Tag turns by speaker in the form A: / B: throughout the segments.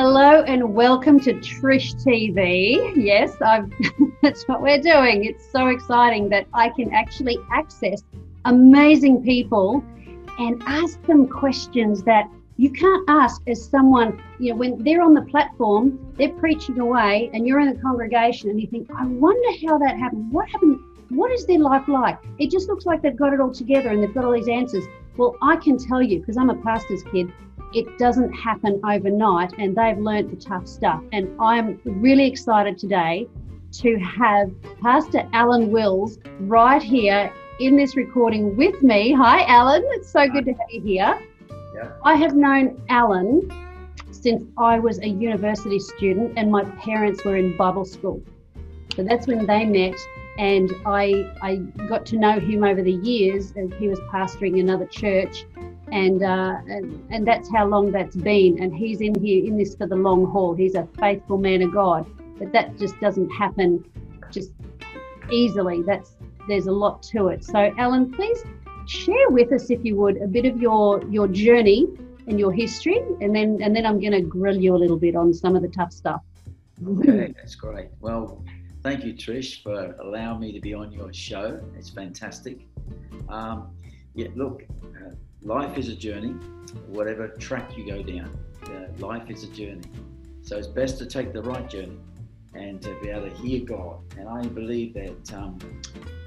A: Hello and welcome to Trish TV. Yes, that's what we're doing. It's so exciting that I can actually access amazing people and ask them questions that you can't ask as someone, you know, when they're on the platform, they're preaching away and you're in the congregation and you think, I wonder how that happened. What happened? What is their life like? It just looks like they've got it all together and they've got all these answers. Well, I can tell you, because I'm a pastor's kid, it doesn't happen overnight and they've learned the tough stuff. And I'm really excited today to have Pastor Alan Wills right here in this recording with me. Hi, Alan. It's so good to have you here.
B: Yeah.
A: I have known Alan since I was a university student and my parents were in Bible school. So that's when they met and I I got to know him over the years as he was pastoring another church and, uh, and and that's how long that's been. And he's in here in this for the long haul. He's a faithful man of God, but that just doesn't happen just easily. That's there's a lot to it. So, Alan, please share with us, if you would, a bit of your your journey and your history, and then and then I'm going to grill you a little bit on some of the tough stuff.
B: Okay, that's great. Well, thank you, Trish, for allowing me to be on your show. It's fantastic. Um, yeah, look, uh, life is a journey, whatever track you go down. Uh, life is a journey. So it's best to take the right journey and to be able to hear God. And I believe that, um,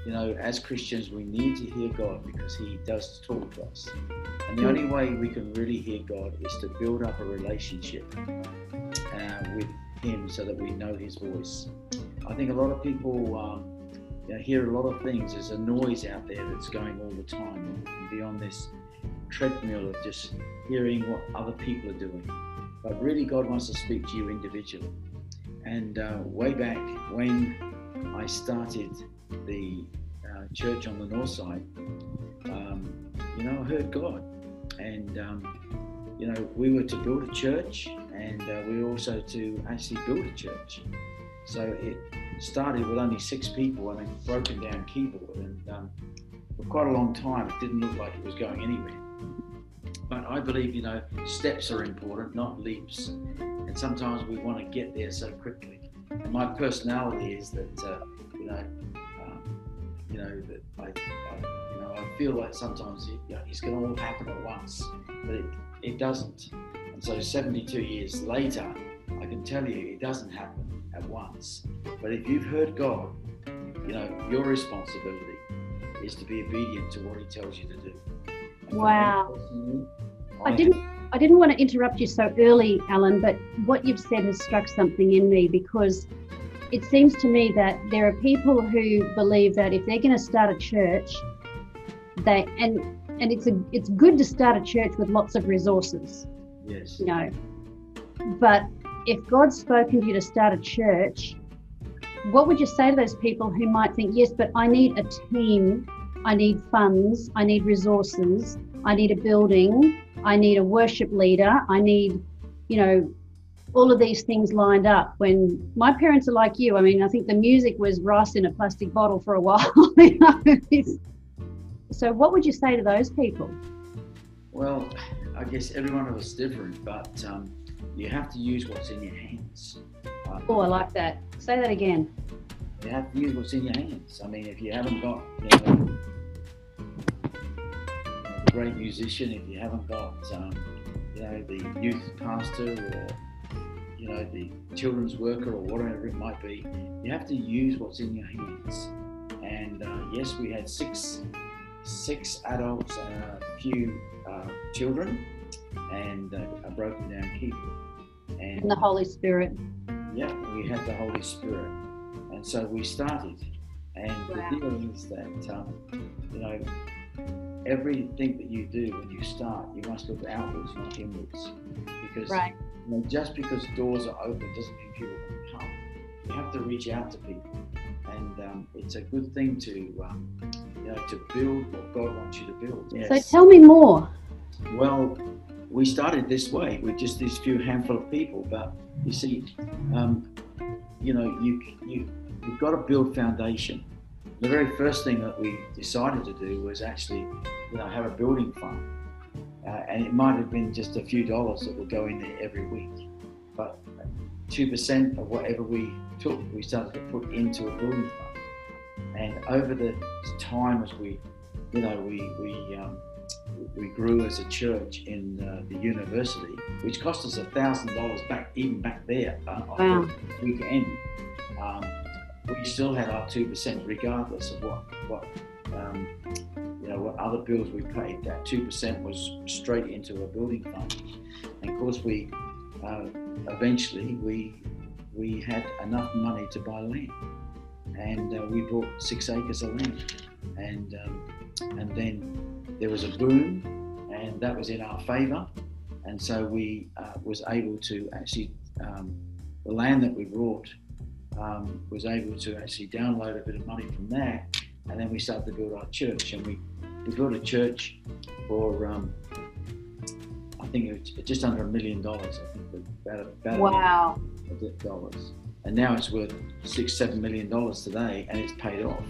B: you know, as Christians, we need to hear God because He does talk to us. And the only way we can really hear God is to build up a relationship uh, with Him so that we know His voice. I think a lot of people um, you know, hear a lot of things. There's a noise out there that's going all the time, and be on this treadmill of just hearing what other people are doing. But really, God wants to speak to you individually. And uh, way back when I started the uh, church on the north side, um, you know, I heard God. And, um, you know, we were to build a church and uh, we were also to actually build a church. So it started with only six people and a broken down keyboard. And um, for quite a long time, it didn't look like it was going anywhere. But I believe, you know, steps are important, not leaps. And sometimes we want to get there so quickly. And my personality is that, uh, you know, um, you know that I, I, you know, I feel like sometimes it, you know, it's going to all happen at once, but it, it doesn't. And so 72 years later, I can tell you it doesn't happen at once. But if you've heard God, you know, your responsibility is to be obedient to what He tells you to do.
A: Wow. I didn't I didn't want to interrupt you so early, Alan, but what you've said has struck something in me because it seems to me that there are people who believe that if they're going to start a church, they and and it's a it's good to start a church with lots of resources.
B: Yes.
A: You know. But if God's spoken to you to start a church, what would you say to those people who might think, yes, but I need a team, I need funds, I need resources, I need a building, I need a worship leader, I need, you know, all of these things lined up. When my parents are like you, I mean, I think the music was rice in a plastic bottle for a while. so, what would you say to those people?
B: Well, I guess every one of us is different, but um, you have to use what's in your hands. Uh,
A: Oh, I like that. Say that again.
B: you have to use what's in your hands. I mean, if you haven't got you know, a great musician, if you haven't got um, you know the youth pastor or you know the children's worker or whatever it might be, you have to use what's in your hands. And uh, yes, we had six six adults and a few uh, children and uh, a broken down keyboard.
A: And the Holy Spirit.
B: Yeah, we had the Holy Spirit, and so we started. And
A: Wow.
B: the deal is that um, you know everything that you do when you start, you must look outwards, not inwards, because
A: Right.
B: you know, just because doors are open doesn't mean people can come. You have to reach out to people, and um, it's a good thing to um, you know to build what God wants you to build.
A: So tell me more.
B: Well, we started this way with just these few handful of people, but you see, um, you know, you you you've got to build foundation. The very first thing that we decided to do was actually, you know, have a building fund, uh, and it might have been just a few dollars that would go in there every week. but two percent of whatever we took, we started to put into a building fund. And over the time as we, you know, we we um, we grew as a church in uh, the university, which cost us a thousand dollars back, even back there, uh, wow. weekend. Um, we still had our two percent, regardless of what what um, you know what other bills we paid. That two percent was straight into a building fund, and of course we uh, eventually we we had enough money to buy land, and uh, we bought six acres of land, and um, and then there was a boom, and that was in our favour, and so we uh, was able to actually um, the land that we bought um, was able to actually download a bit of money from that, and then we started to build our church, and we we built a church for um, I think it was just under a million dollars. I think about, about
A: wow
B: dollars, and now it's worth six, seven million dollars today, and it's paid off.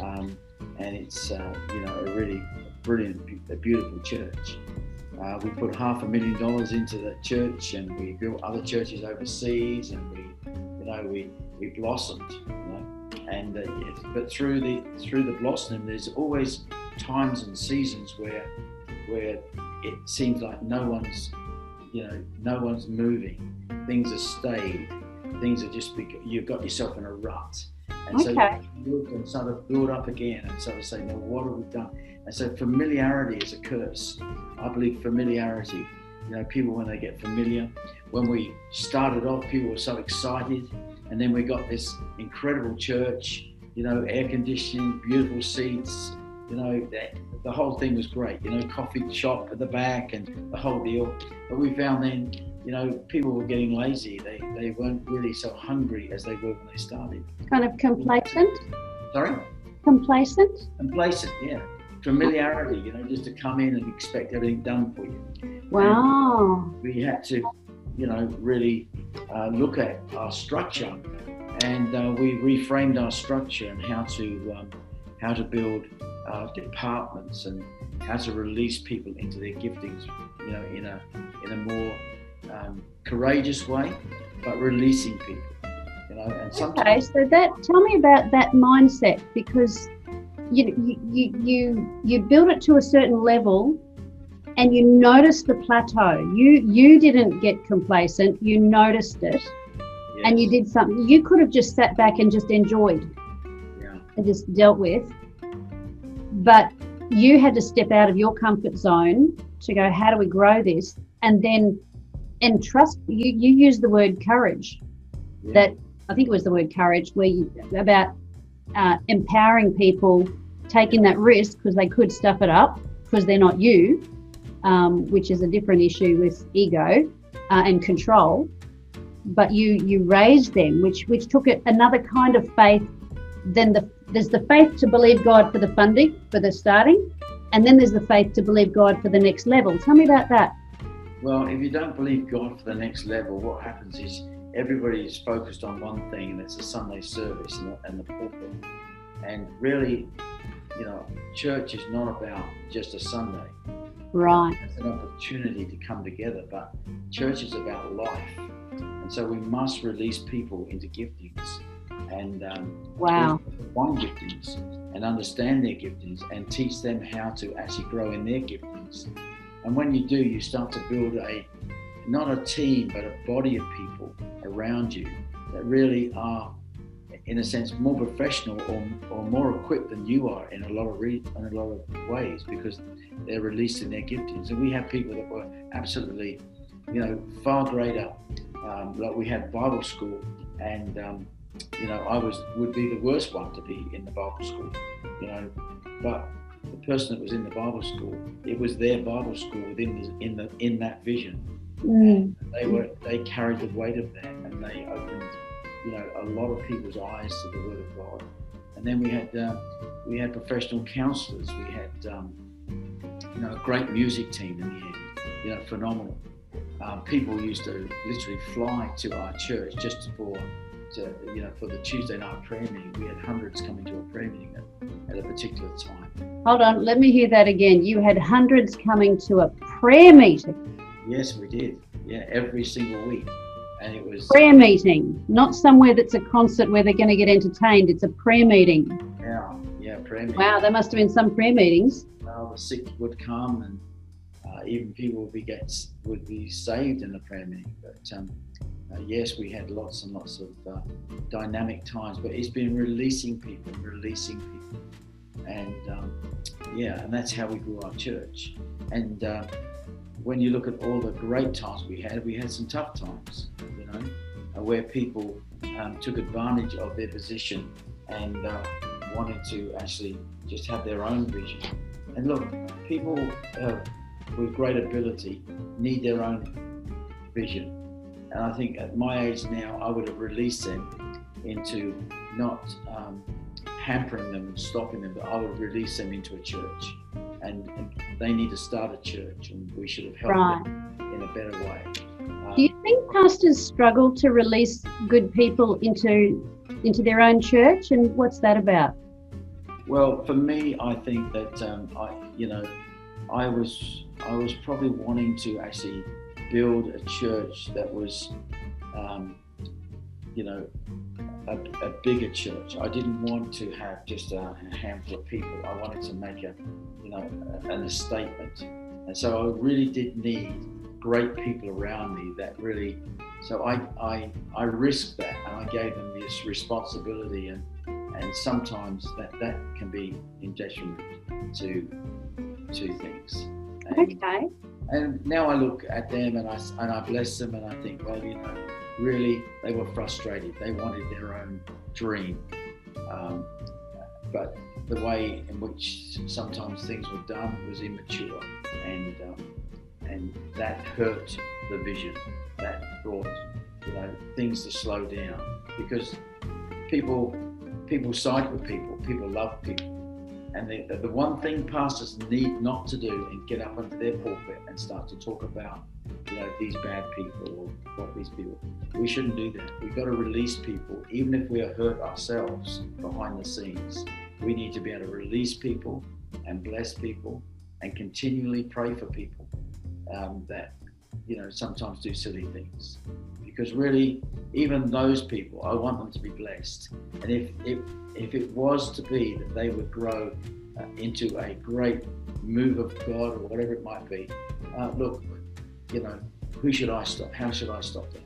B: Um, and it's uh, you know a really brilliant, a beautiful church. Uh, we put half a million dollars into the church, and we built other churches overseas, and we, you know, we we blossomed, you know. And uh, but through the through the blossoming, there's always times and seasons where where it seems like no one's you know no one's moving things are stayed things are just you've got yourself in a rut and okay. so you look and sort of build up again and sort of say now what have we done and so familiarity is a curse i believe familiarity you know people when they get familiar when we started off people were so excited and then we got this incredible church you know air conditioning beautiful seats you know, the whole thing was great. You know, coffee shop at the back and the whole deal. But we found then, you know, people were getting lazy. They they weren't really so hungry as they were when they started.
A: Kind of complacent.
B: Sorry.
A: Complacent.
B: Complacent, yeah. Familiarity, you know, just to come in and expect everything done for you.
A: Wow.
B: And we had to, you know, really uh, look at our structure, and uh, we reframed our structure and how to um, how to build uh, departments and how to release people into their giftings, you know, in a in a more um, courageous way, but releasing people, you know. And
A: sometimes. Okay, so that tell me about that mindset because you you you you build it to a certain level. And you notice the plateau. You you didn't get complacent. You noticed it, yes. and you did something. You could have just sat back and just enjoyed,
B: yeah.
A: and just dealt with but you had to step out of your comfort zone to go, how do we grow this? And then and trust you you use the word courage. Yeah. That I think it was the word courage where you about uh, empowering people taking that risk because they could stuff it up because they're not you, um, which is a different issue with ego uh, and control. But you you raised them, which which took it another kind of faith than the there's the faith to believe God for the funding, for the starting, and then there's the faith to believe God for the next level. Tell me about that.
B: Well, if you don't believe God for the next level, what happens is everybody is focused on one thing, and it's a Sunday service and the, and the pulpit. And really, you know, church is not about just a Sunday.
A: Right.
B: It's an opportunity to come together, but church is about life. And so we must release people into giftings and um,
A: wow.
B: one giftings and understand their giftings and teach them how to actually grow in their giftings. And when you do, you start to build a not a team but a body of people around you that really are, in a sense, more professional or, or more equipped than you are in a lot of re- in a lot of ways because they're releasing their giftings. And we have people that were absolutely, you know, far greater. Um, like we had Bible school and um, you know, I was would be the worst one to be in the Bible school, you know, but the person that was in the Bible school, it was their Bible school within the, in the in that vision.
A: Mm.
B: They were they carried the weight of that, and they opened, you know, a lot of people's eyes to the Word of God. And then we had uh, we had professional counselors. We had um, you know a great music team in the end. You know, phenomenal. Um, people used to literally fly to our church just for to, you know, for the Tuesday night prayer meeting, we had hundreds coming to a prayer meeting at, at a particular time.
A: Hold on, let me hear that again. You had hundreds coming to a prayer meeting.
B: Yes, we did. Yeah, every single week. and it was
A: prayer meeting, not somewhere that's a concert where they're going to get entertained. It's a prayer meeting.
B: Yeah, yeah, prayer meeting.
A: Wow, there must have been some prayer meetings.
B: Well, the sick would come, and uh, even people would be get would be saved in the prayer meeting. But um, uh, yes, we had lots and lots of uh, dynamic times, but it's been releasing people, releasing people, and um, yeah, and that's how we grew our church. And uh, when you look at all the great times we had, we had some tough times, you know, uh, where people um, took advantage of their position and uh, wanted to actually just have their own vision. And look, people uh, with great ability need their own vision. And I think at my age now, I would have released them into not um, hampering them and stopping them, but I would release them into a church. And, and, they need to start a church, and we should have helped right. them in a better way.
A: Um, Do you think pastors struggle to release good people into into their own church, and what's that about?
B: Well, for me, I think that um, I, you know, I was I was probably wanting to actually build a church that was, um, you know, a, a, bigger church. I didn't want to have just a, a, handful of people. I wanted to make a, you know, an statement. And so I really did need great people around me that really. So I I I risked that and I gave them this responsibility and and sometimes that that can be in detriment to to things.
A: And, okay.
B: And now I look at them and I and I bless them and I think, well, you know really they were frustrated. They wanted their own dream. Um, but the way in which sometimes things were done was immature, and um, and that hurt the vision. That brought you know things to slow down because people people side with people. People love people. And the, the one thing pastors need not to do and get up onto their pulpit and start to talk about, you know, these bad people or what these people. We shouldn't do that. We've got to release people, even if we are hurt ourselves behind the scenes. We need to be able to release people and bless people and continually pray for people um, that, you know, sometimes do silly things. Because really, even those people, I want them to be blessed. And if, if if it was to be that they would grow uh, into a great move of God or whatever it might be, uh, look, you know, who should I stop? How should I stop that?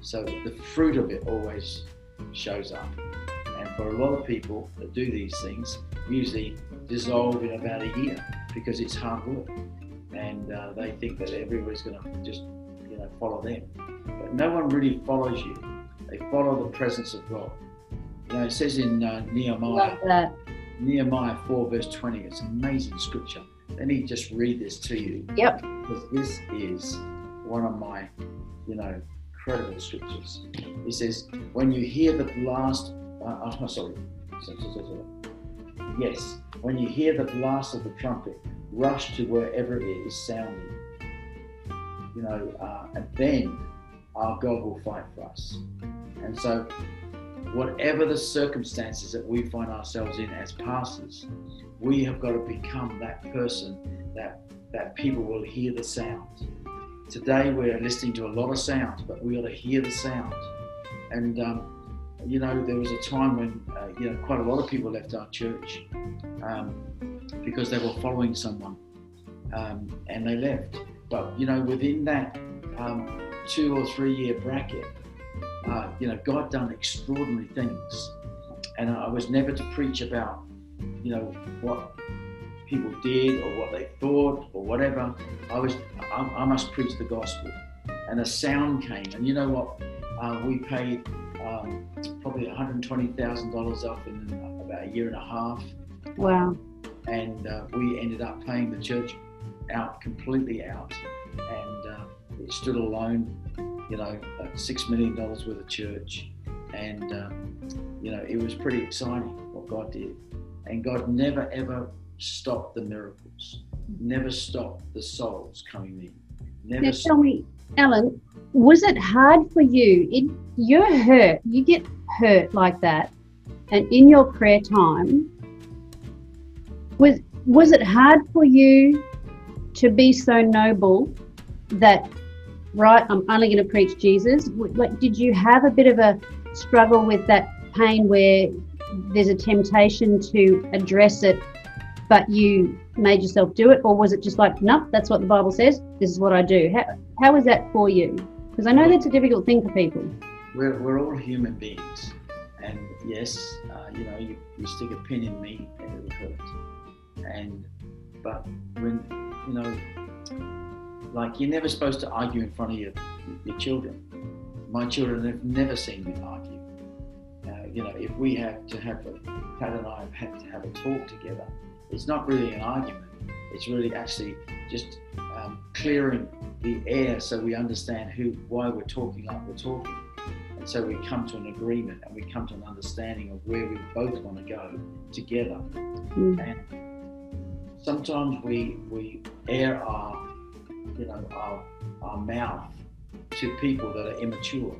B: So the fruit of it always shows up. And for a lot of people that do these things, usually dissolve in about a year because it's hard work. And uh, they think that everybody's going to just, you know, follow them. But no one really follows you. They follow the presence of God. You know, it says in uh, Nehemiah, Nehemiah 4, verse 20, it's an amazing scripture. Let me just read this to you.
A: Yep.
B: Because this is one of my, you know, incredible scriptures. It says, when you hear the blast, uh, oh, sorry. Yes, when you hear the blast of the trumpet, rush to wherever it is sounding. You know, uh, and then our God will fight for us. And so whatever the circumstances that we find ourselves in as pastors, we have got to become that person that that people will hear the sound. Today we're listening to a lot of sounds, but we got to hear the sound. And um, you know, there was a time when uh, you know quite a lot of people left our church um, because they were following someone, um, and they left. But you know, within that um, two or three year bracket, uh, you know, God done extraordinary things. And I was never to preach about, you know, what people did or what they thought or whatever. I was, I, I must preach the gospel. And a sound came. And you know what? Uh, we paid um, probably $120,000 off in about a year and a half.
A: Wow.
B: And uh, we ended up paying the church out completely out. And stood alone you know, six million dollars worth of church, and um, you know, it was pretty exciting what God did, and God never ever stopped the miracles, never stopped the souls coming in. Never
A: now tell me, Alan, was it hard for you? It, you're hurt. You get hurt like that, and in your prayer time, was was it hard for you to be so noble that right, I'm only going to preach Jesus. What, did you have a bit of a struggle with that pain where there's a temptation to address it, but you made yourself do it? Or was it just like, no, that's what the Bible says, this is what I do? How, how was that for you? Because I know that's a difficult thing for people.
B: We're, we're all human beings. And yes, uh, you know, you, you stick a pin in me and it'll hurt. And, but when, you know, like you're never supposed to argue in front of your, your children. My children have never seen me argue. Uh, you know, if we have to have a, Pat and I have had to have a talk together, it's not really an argument. It's really actually just um, clearing the air so we understand who, why we're talking like we're talking. And so we come to an agreement and we come to an understanding of where we both want to go together. Mm. And sometimes we, we air our you know, our, our mouth to people that are immature.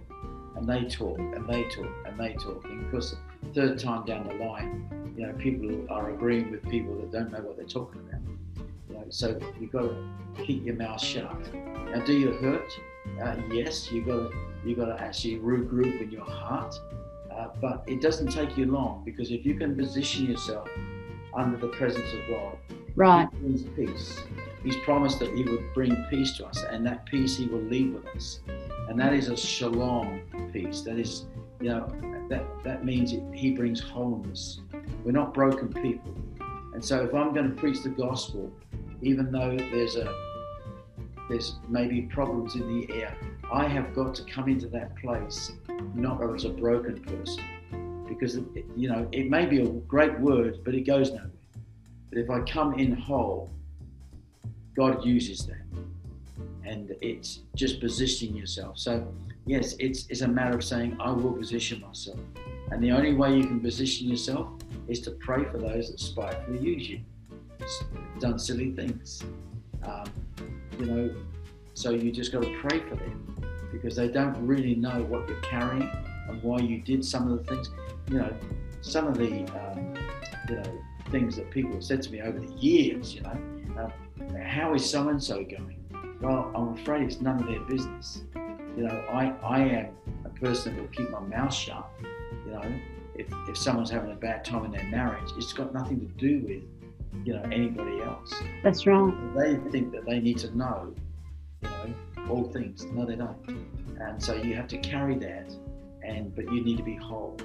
B: And they talk and they talk and they talk. And because third time down the line, you know, people are agreeing with people that don't know what they're talking about. You know, so you've got to keep your mouth shut. Now, do you hurt? Uh, yes, you've got to you've got to actually regroup in your heart. Uh, but it doesn't take you long because if you can position yourself under the presence of God,
A: right,
B: brings peace. He's promised that He would bring peace to us, and that peace He will leave with us. And that is a shalom peace. That is, you know, that, that means He brings wholeness. We're not broken people. And so if I'm going to preach the gospel, even though there's a there's maybe problems in the air, I have got to come into that place not as a broken person. Because, you know, it may be a great word, but it goes nowhere. But if I come in whole, God uses that. And it's just positioning yourself. So, yes, it's, it's a matter of saying, I will position myself. And the only way you can position yourself is to pray for those that spitefully use you, done silly things. Um, you know, so you just got to pray for them because they don't really know what you're carrying and why you did some of the things. You know, some of the, um, you know, things that people have said to me over the years, you know, uh, how is so and so going? Well, I'm afraid it's none of their business. You know, I, I am a person that will keep my mouth shut. You know, if, if someone's having a bad time in their marriage, it's got nothing to do with, you know, anybody else.
A: That's right.
B: They think that they need to know, you know, all things. No, they don't. And so you have to carry that, and but you need to be whole.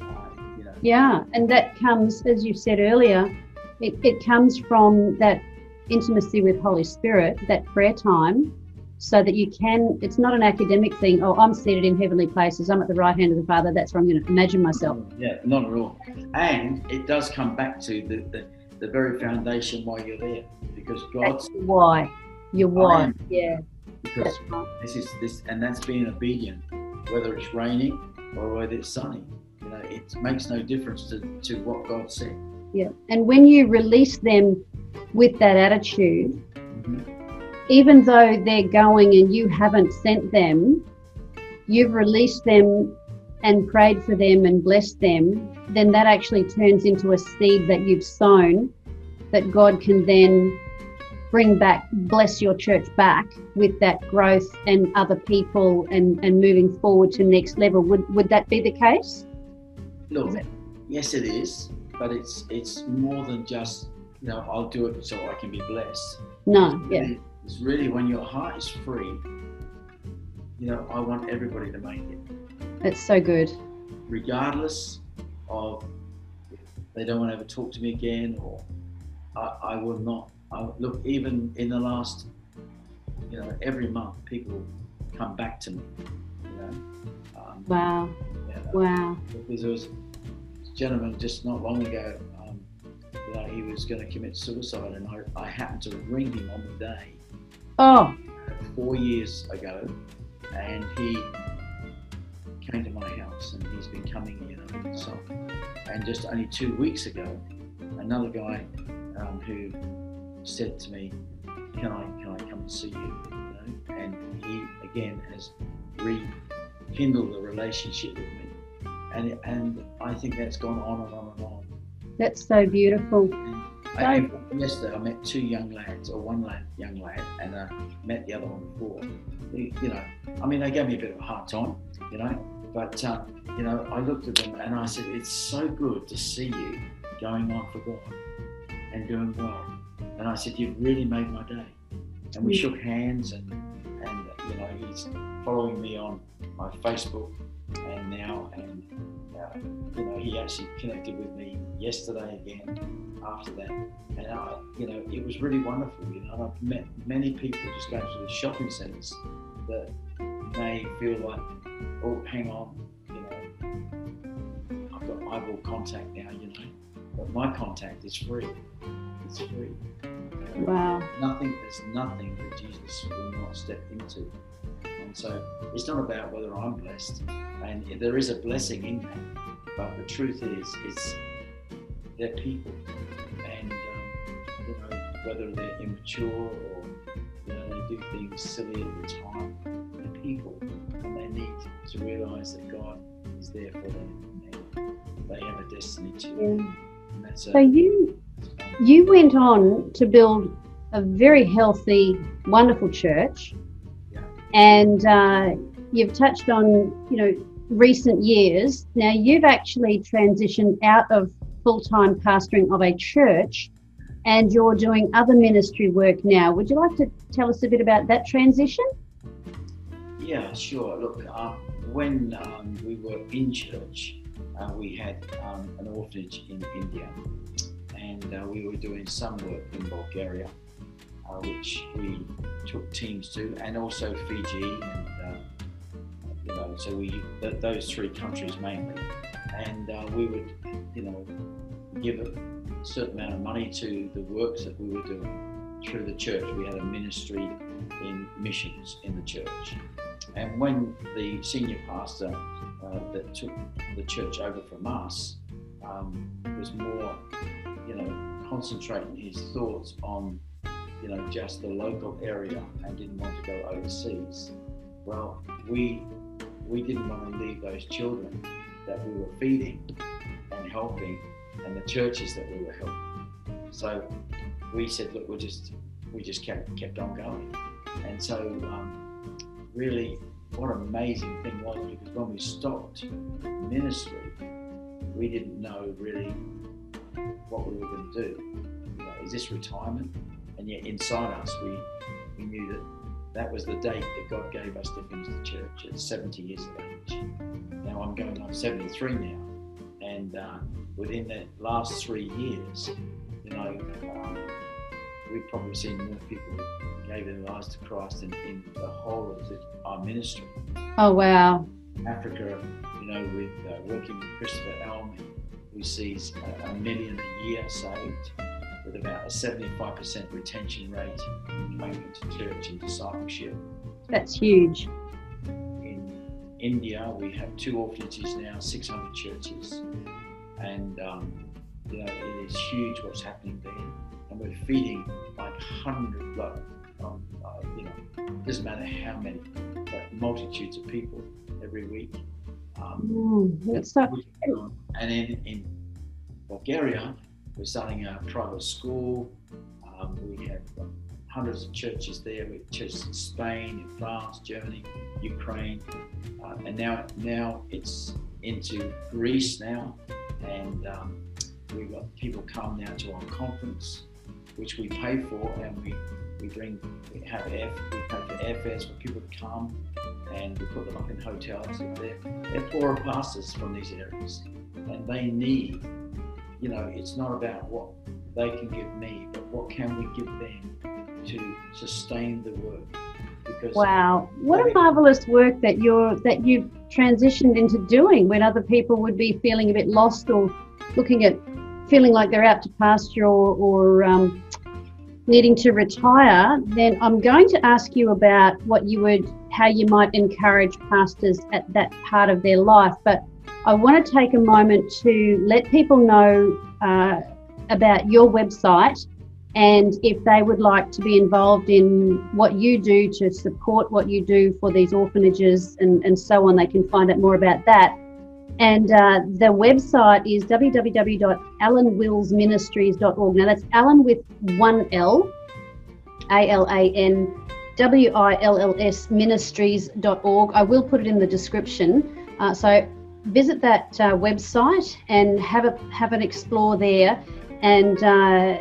B: Uh, you know.
A: Yeah, and that comes, as you said earlier, it, it comes from that intimacy with Holy Spirit, that prayer time, so that you can, it's not an academic thing, oh, I'm seated in heavenly places, I'm at the right hand of the Father, that's where I'm going to imagine myself.
B: Yeah, not at all. And it does come back to the, the, the very foundation why you're there, because God's.
A: That's why. You're why. Yeah.
B: Because right. this is this, and that's being obedient, whether it's raining or whether it's sunny. You know, it makes no difference to, to what God said.
A: Yeah. And when you release them with that attitude, mm-hmm. even though they're going and you haven't sent them, you've released them and prayed for them and blessed them, then that actually turns into a seed that you've sown that God can then bring back, bless your church back with that growth and other people and, and moving forward to next level. Would would that be the case?
B: It? yes, it is, but it's it's more than just know, I'll do it so I can be blessed.
A: No,
B: it's really, yeah. It's really when your heart is free, you know, I want everybody to make it.
A: That's so good.
B: Regardless of they don't want to ever talk to me again or I, I will not. I, look, even in the last, you know, every month people come back to me, you know.
A: Um, wow. Yeah, wow.
B: Because there was a gentleman just not long ago that he was going to commit suicide, and I, I happened to ring him on the day.
A: Oh.
B: Four years ago, and he came to my house, and he's been coming, you know. So, and just only two weeks ago, another guy um, who said to me, "Can I can I come and see you?" you know? And he again has rekindled the relationship with me, and and I think that's gone on and on and on
A: that's so beautiful.
B: I, yesterday, I met two young lads, or one lad, young lad, and I uh, met the other one before. You know, I mean, they gave me a bit of a hard time, you know, but um, you know, I looked at them and I said, "It's so good to see you going on for God and doing well." And I said, "You've really made my day." And we shook hands, and and you know, he's following me on my Facebook and now, and uh, you know, he actually connected with me yesterday again after that, and I, you know, it was really wonderful. You know, I've met many people just going to the shopping centres that may feel like, oh, hang on, you know, I've got eyeball contact now, you know, but my contact is free. It's free.
A: Wow.
B: Nothing, there's nothing that Jesus will not step into. And so it's not about whether I'm blessed, and there is a blessing in that. But the truth is, it's they're people, and um, you know whether they're immature or you know they do things silly at the time, they're people, and they need to realise that God is there for them, and they have a destiny too.
A: Yeah. so you you went on to build a very healthy, wonderful church. And uh, you've touched on you know recent years. Now you've actually transitioned out of full-time pastoring of a church and you're doing other ministry work now. Would you like to tell us a bit about that transition?
B: Yeah, sure. Look, uh, when um, we were in church, uh, we had um, an orphanage in India and uh, we were doing some work in Bulgaria, uh, which we took teams to, and also Fiji, and uh, you know, so we th- those three countries mainly, and uh, we would, you know, give a certain amount of money to the works that we were doing through the church. We had a ministry in missions in the church, and when the senior pastor uh, that took the church over from us um, was more you know, concentrating his thoughts on, you know, just the local area and didn't want to go overseas. Well, we we didn't want to leave those children that we were feeding and helping and the churches that we were helping. So we said, look, we just we just kept kept on going. And so um, really what an amazing thing was because when we stopped ministry, we didn't know really what we were going to do. You know, is this retirement? And yet inside us, we, we knew that that was the date that God gave us to finish the church at 70 years of age. Now I'm going on 73 now. And uh, within the last three years, you know, um, we've probably seen more people gave their lives to Christ in, in the whole of the, our ministry.
A: Oh, wow.
B: Africa, you know, with uh, working with Christopher Alam who sees a, a million a year saved with about a 75% retention rate coming into church and discipleship.
A: That's huge.
B: In India, we have two orphanages now, 600 churches, and um, you know it is huge what's happening there. And we're feeding like hundred, like um, uh, you know, doesn't matter how many, but multitudes of people every week.
A: Um, mm, so,
B: and in, in Bulgaria, we're starting a private school. Um, we have hundreds of churches there. We have churches in Spain, in France, Germany, Ukraine, uh, and now now it's into Greece now, and um, we've got people come now to our conference, which we pay for, and we we bring we have air we pay for airfares for people to come and we put them up in hotels. They're, they're poorer pastors from these areas, and they need, you know, it's not about what they can give me, but what can we give them to sustain the work.
A: Because wow, what a marvelous work that you're that you've transitioned into doing when other people would be feeling a bit lost or looking at feeling like they're out to pasture or, or um, needing to retire, then I'm going to ask you about what you would, how you might encourage pastors at that part of their life. But I want to take a moment to let people know uh, about your website and if they would like to be involved in what you do to support what you do for these orphanages and, and so on, they can find out more about that. And uh, the website is www.alanwillsministries.org. Now that's Alan with one L, A L A N W I L L S ministries.org. I will put it in the description. Uh, so visit that uh, website and have a have an explore there, and uh,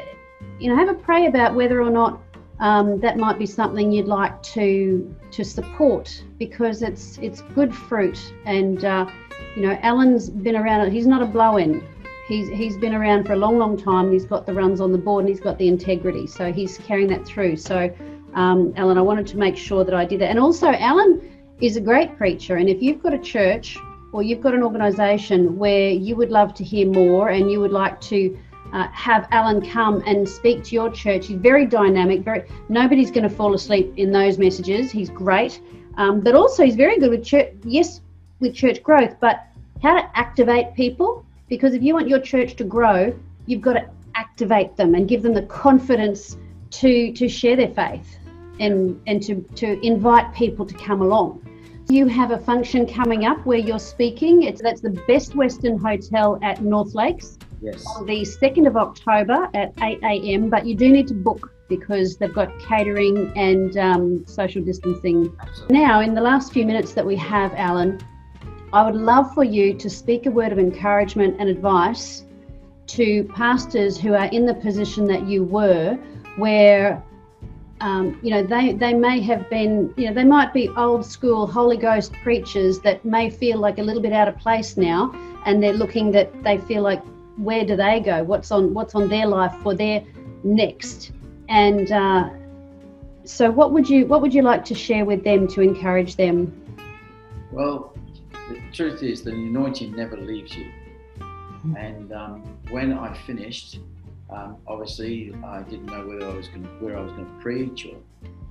A: you know have a pray about whether or not um, that might be something you'd like to to support because it's it's good fruit and uh, you know Alan's been around he's not a blow-in. He's he's been around for a long long time. He's got the runs on the board and he's got the integrity. So he's carrying that through. So um, Alan I wanted to make sure that I did that. And also Alan is a great preacher and if you've got a church or you've got an organisation where you would love to hear more and you would like to uh, have Alan come and speak to your church. He's very dynamic. Very nobody's going to fall asleep in those messages. He's great, um, but also he's very good with church. Yes, with church growth, but how to activate people. Because if you want your church to grow, you've got to activate them and give them the confidence to to share their faith and and to to invite people to come along. You have a function coming up where you're speaking. It's that's the Best Western Hotel at North Lakes
B: Yes.
A: on the 2nd of October at 8 a.m. But you do need to book because they've got catering and um, social distancing.
B: Absolutely.
A: Now, in the last few minutes that we have, Alan, I would love for you to speak a word of encouragement and advice to pastors who are in the position that you were, where um, you know they they may have been you know they might be old school Holy Ghost preachers that may feel like a little bit out of place now, and they're looking that they feel like where do they go? What's on what's on their life for their next? And uh, so, what would you what would you like to share with them to encourage them?
B: Well, the truth is the anointing never leaves you. And um, when I finished, um, obviously I didn't know whether I was going to, where I was going to preach, or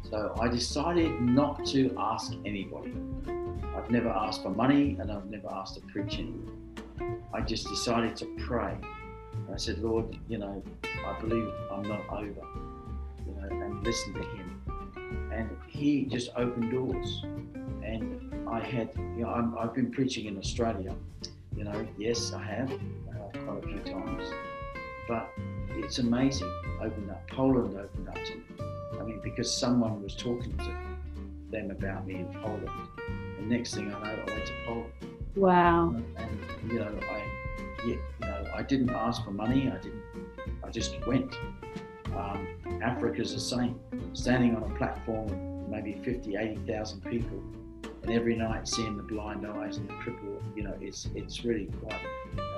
B: so I decided not to ask anybody. I've never asked for money, and I've never asked to preach anywhere. I just decided to pray. I said, Lord, you know, I believe I'm not over, you know, and listen to Him. And He just opened doors. And I had, you know, I'm, I've been preaching in Australia, you know, yes, I have, uh, quite a few times. But it's amazing. Opened up, Poland opened up to me. I mean, because someone was talking to them about me in Poland. And next thing I know, I went to Poland
A: Wow.
B: and you know I yeah, you know I didn't ask for money I didn't I just went um, Africa's the same standing on a platform maybe 50 80,000 people and every night seeing the blind eyes and the cripple you know it's it's really quite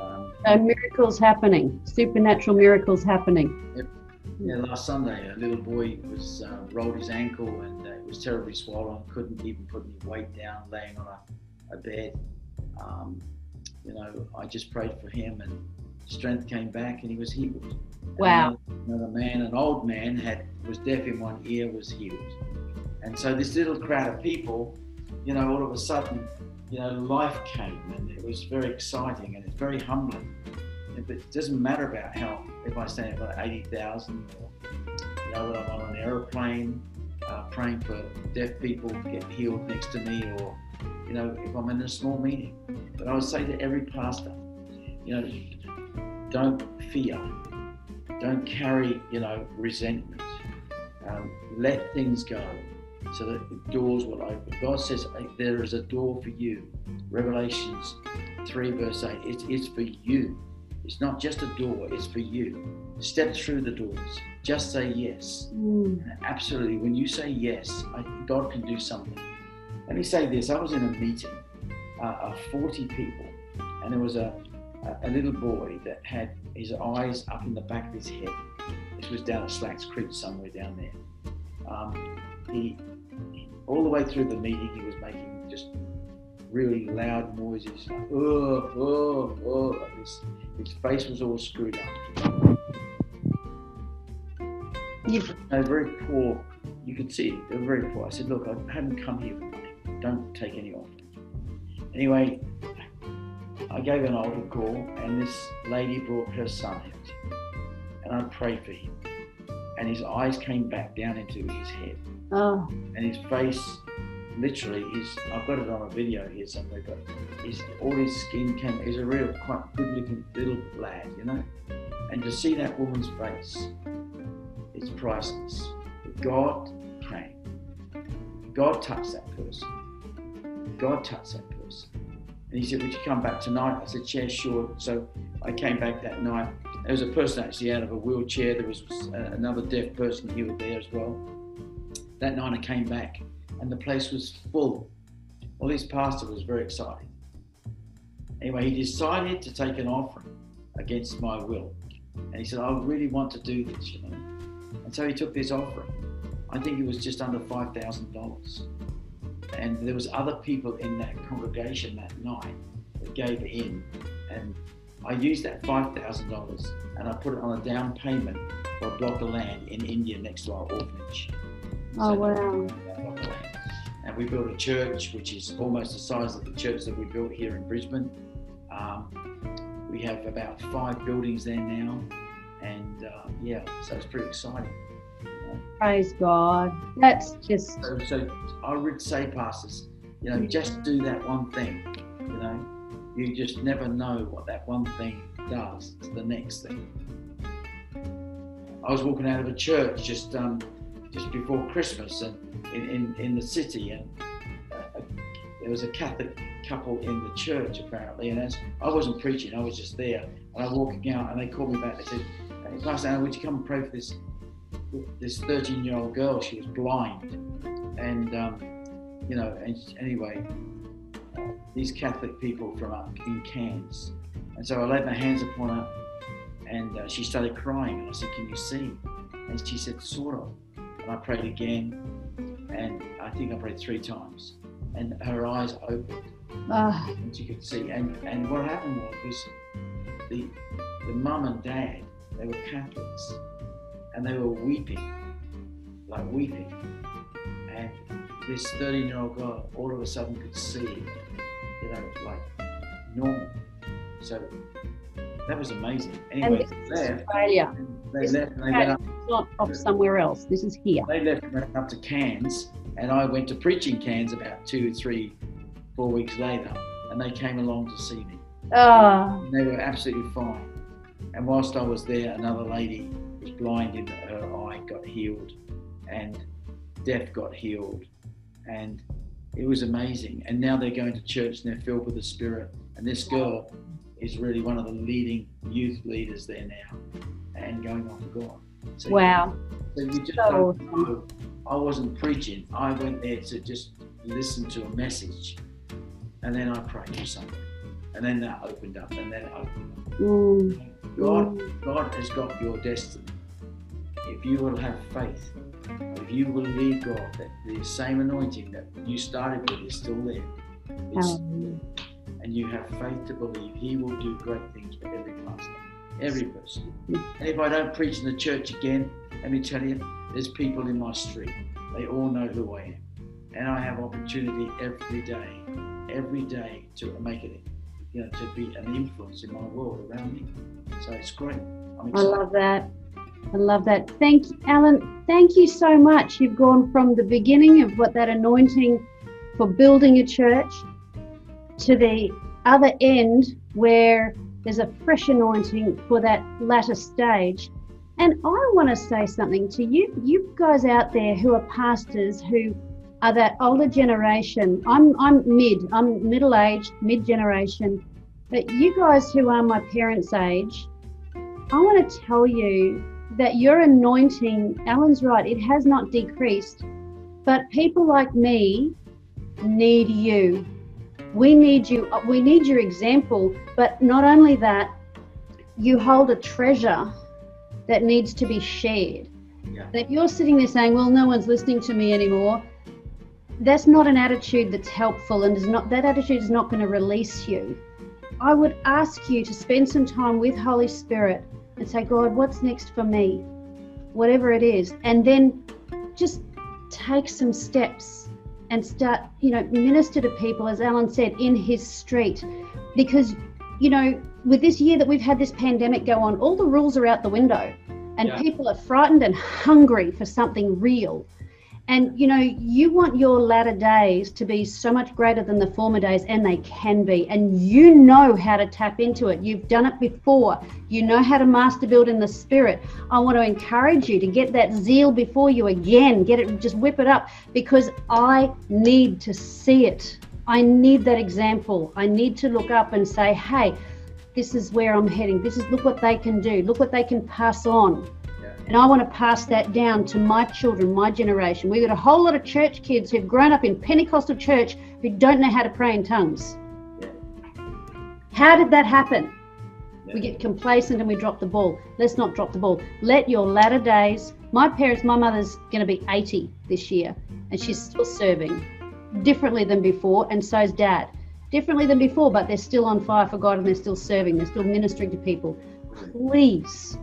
B: um,
A: So miracles happening, supernatural miracles happening.
B: yeah, last Sunday, a little boy was uh, rolled his ankle and uh, it was terribly swollen. Couldn't even put any weight down, laying on a, a bed. Um, you know, I just prayed for him, and strength came back, and he was healed.
A: Wow.
B: Another, another man, an old man, had was deaf in one ear, was healed. And so this little crowd of people, you know, all of a sudden, you know, life came, and it was very exciting, and it's very humbling. It doesn't matter about how if I stand at like eighty thousand, or you know, when I'm on an aeroplane, uh, praying for deaf people to get healed next to me, or you know, if I'm in a small meeting. But I would say to every pastor, you know, don't fear, don't carry, you know, resentment. Um, let things go so that the doors will open. God says there is a door for you. Revelations 3, verse 8. It's, it's for you. It's not just a door, it's for you. Step through the doors. Just say yes.
A: Mm.
B: Absolutely. When you say yes, I, God can do something. Let me say this I was in a meeting uh, of 40 people, and there was a, a, a little boy that had his eyes up in the back of his head. This was down at Slacks Creek, somewhere down there. Um, he, he- all the way through the meeting, he was making just really loud noises, like, oh, oh, oh, like this. His face was all screwed up. They were very poor. You could see. They were very poor. I said, look, I haven't come here for money. Don't take any offering. Anyway, I gave an altar call, and this lady brought her son out, and I prayed for him. And his eyes came back down into his head,
A: oh,
B: and his face literally, his, I've got it on a video here somewhere, but his, all his skin came, he's a real quite good looking little lad, you know? And to see that woman's face, it's priceless. God came. God touched that person. God touched that person. And he said, Would you come back tonight? I said, Yeah, sure. So I came back that night. There was a person actually out of a wheelchair. There was uh, another deaf person here there as well. That night I came back and the place was full. Well, this pastor was very excited. Anyway, he decided to take an offering against my will. And he said, I really want to do this, you know. And so he took this offering. I think it was just under $5,000. And there was other people in that congregation that night that gave in. And I used that $5,000 and I put it on a down payment for a block of land in India next to our orphanage.
A: Oh, so wow.
B: And we built a church which is almost the size of the church that we built here in Brisbane. Um, we have about five buildings there now. And uh, yeah, so it's pretty exciting.
A: Praise God. That's just.
B: So, so I would say, pastors, you know, just do that one thing. You know, you just never know what that one thing does to the next thing. I was walking out of a church just um, just before Christmas and in, in, in the city, and uh, there was a Catholic couple in the church apparently, and as I wasn't preaching, I was just there, and I was walking out, and they called me back. They said, hey, "Pastor, Anna, would you come and pray for this this 13 year old girl? She was blind, and um, you know, and anyway, these Catholic people from up in Cairns, and so I laid my hands upon her, and uh, she started crying, and I said, "Can you see?" And she said, "Sort of." And I prayed again, and I think I prayed three times, and her eyes opened, uh. and she could see. And and what happened was, was the the mum and dad they were Catholics, and they were weeping, like weeping, and this 13 year old girl all of a sudden could see, you know, like normal. So that was amazing. Anyway,
A: and this is Australia. They this left and they went up. Not off somewhere else. This is here.
B: They left and went up to Cairns, and I went to preaching Cairns about two, three, four weeks later, and they came along to see me.
A: Oh.
B: And they were absolutely fine. And whilst I was there, another lady was blind in her eye got healed, and deaf got healed, and it was amazing. And now they're going to church and they're filled with the Spirit. And this girl is really one of the leading youth leaders there now and going on for God.
A: So wow.
B: You, so you just so don't know. I wasn't preaching. I went there to just listen to a message and then I prayed for something. And then that opened up and then it opened up. Mm. God, mm. God has got your destiny. If you will have faith, if you believe God that the same anointing that you started with is still there. It's, and you have faith to believe He will do great things for every pastor, every person. And if I don't preach in the church again, let me tell you, there's people in my street. They all know who I am. And I have opportunity every day, every day to make it, you know, to be an influence in my world around me. So it's great.
A: I love that. I love that. Thank you, Alam. Thank you so much. You've gone from the beginning of what that anointing for building a church to the other end where there's a fresh anointing for that latter stage. And I want to say something to you, you guys out there who are pastors who are that older generation. I'm I'm mid, I'm middle aged, mid generation. But you guys who are my parents' age, I want to tell you that your anointing, Alam's right, it has not decreased. But people like me need you. We need you. Uh, we need your example. But not only that, you hold a treasure that needs to be shared. Yeah. That you're sitting there saying, "Well, no one's listening to me anymore." That's not an attitude that's helpful, and is not that attitude is not going to release you. I would ask you to spend some time with Holy Spirit and say, God, what's next for me? Whatever it is. And then just take some steps and start, you know, minister to people, as Alam said, in his street. Because, you know, with this year that we've had this pandemic go on, all the rules are out the window and yeah. people are frightened and hungry for something real. And you know, you want your latter days to be so much greater than the former days, and they can be. And you know how to tap into it. You've done it before. You know how to master build in the spirit. I want to encourage you to get that zeal before you again. Get it, just whip it up because I need to see it. I need that example. I need to look up and say, hey, this is where I'm heading. This is look what they can do. Look what they can pass on. And I want to pass that down to my children, my generation. We've got a whole lot of church kids who've grown up in Pentecostal church who don't know how to pray in tongues. How did that happen? We get complacent and we drop the ball. Let's not drop the ball. Let your latter days. My parents, my mother's going to be 80 this year, and she's still serving differently than before, and so's dad. Differently than before, but they're still on fire for God and they're still serving, they're still ministering to people. Please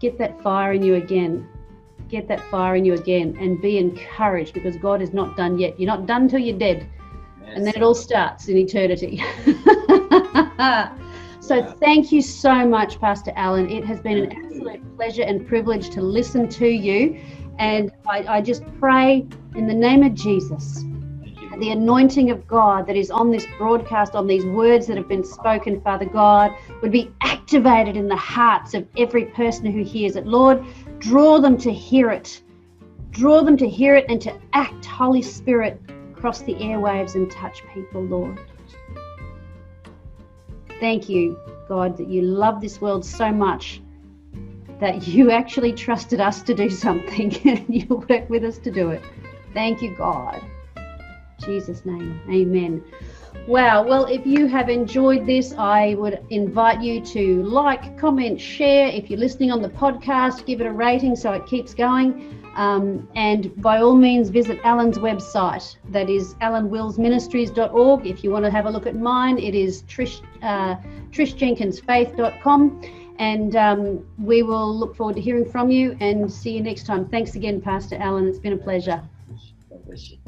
A: get that fire in you again. Get that fire in you again and be encouraged because God is not done yet. You're not done till you're dead. Yes. And then it all starts in eternity. so thank you so much, Pastor Alam. It has been an absolute pleasure and privilege to listen to you. And I, I just pray in the name of Jesus the anointing of God that is on this broadcast, on these words that have been spoken, Father God, would be activated in the hearts of every person who hears it. Lord, draw them to hear it. Draw them to hear it and to act, Holy Spirit, across the airwaves and touch people, Lord. Thank you, God, that you love this world so much that you actually trusted us to do something and you work with us to do it. Thank you, God. Jesus' name. Amen. Wow. Well, if you have enjoyed this, I would invite you to like, comment, share. If you're listening on the podcast, give it a rating so it keeps going. Um, and by all means, visit Alam's website. That is alanwillsministries.org. If you want to have a look at mine, it is Trish, uh, trishjenkinsfaith.com. And um, we will look forward to hearing from you and see you next time. Thanks again, Pastor Alam. It's been a pleasure. God bless you.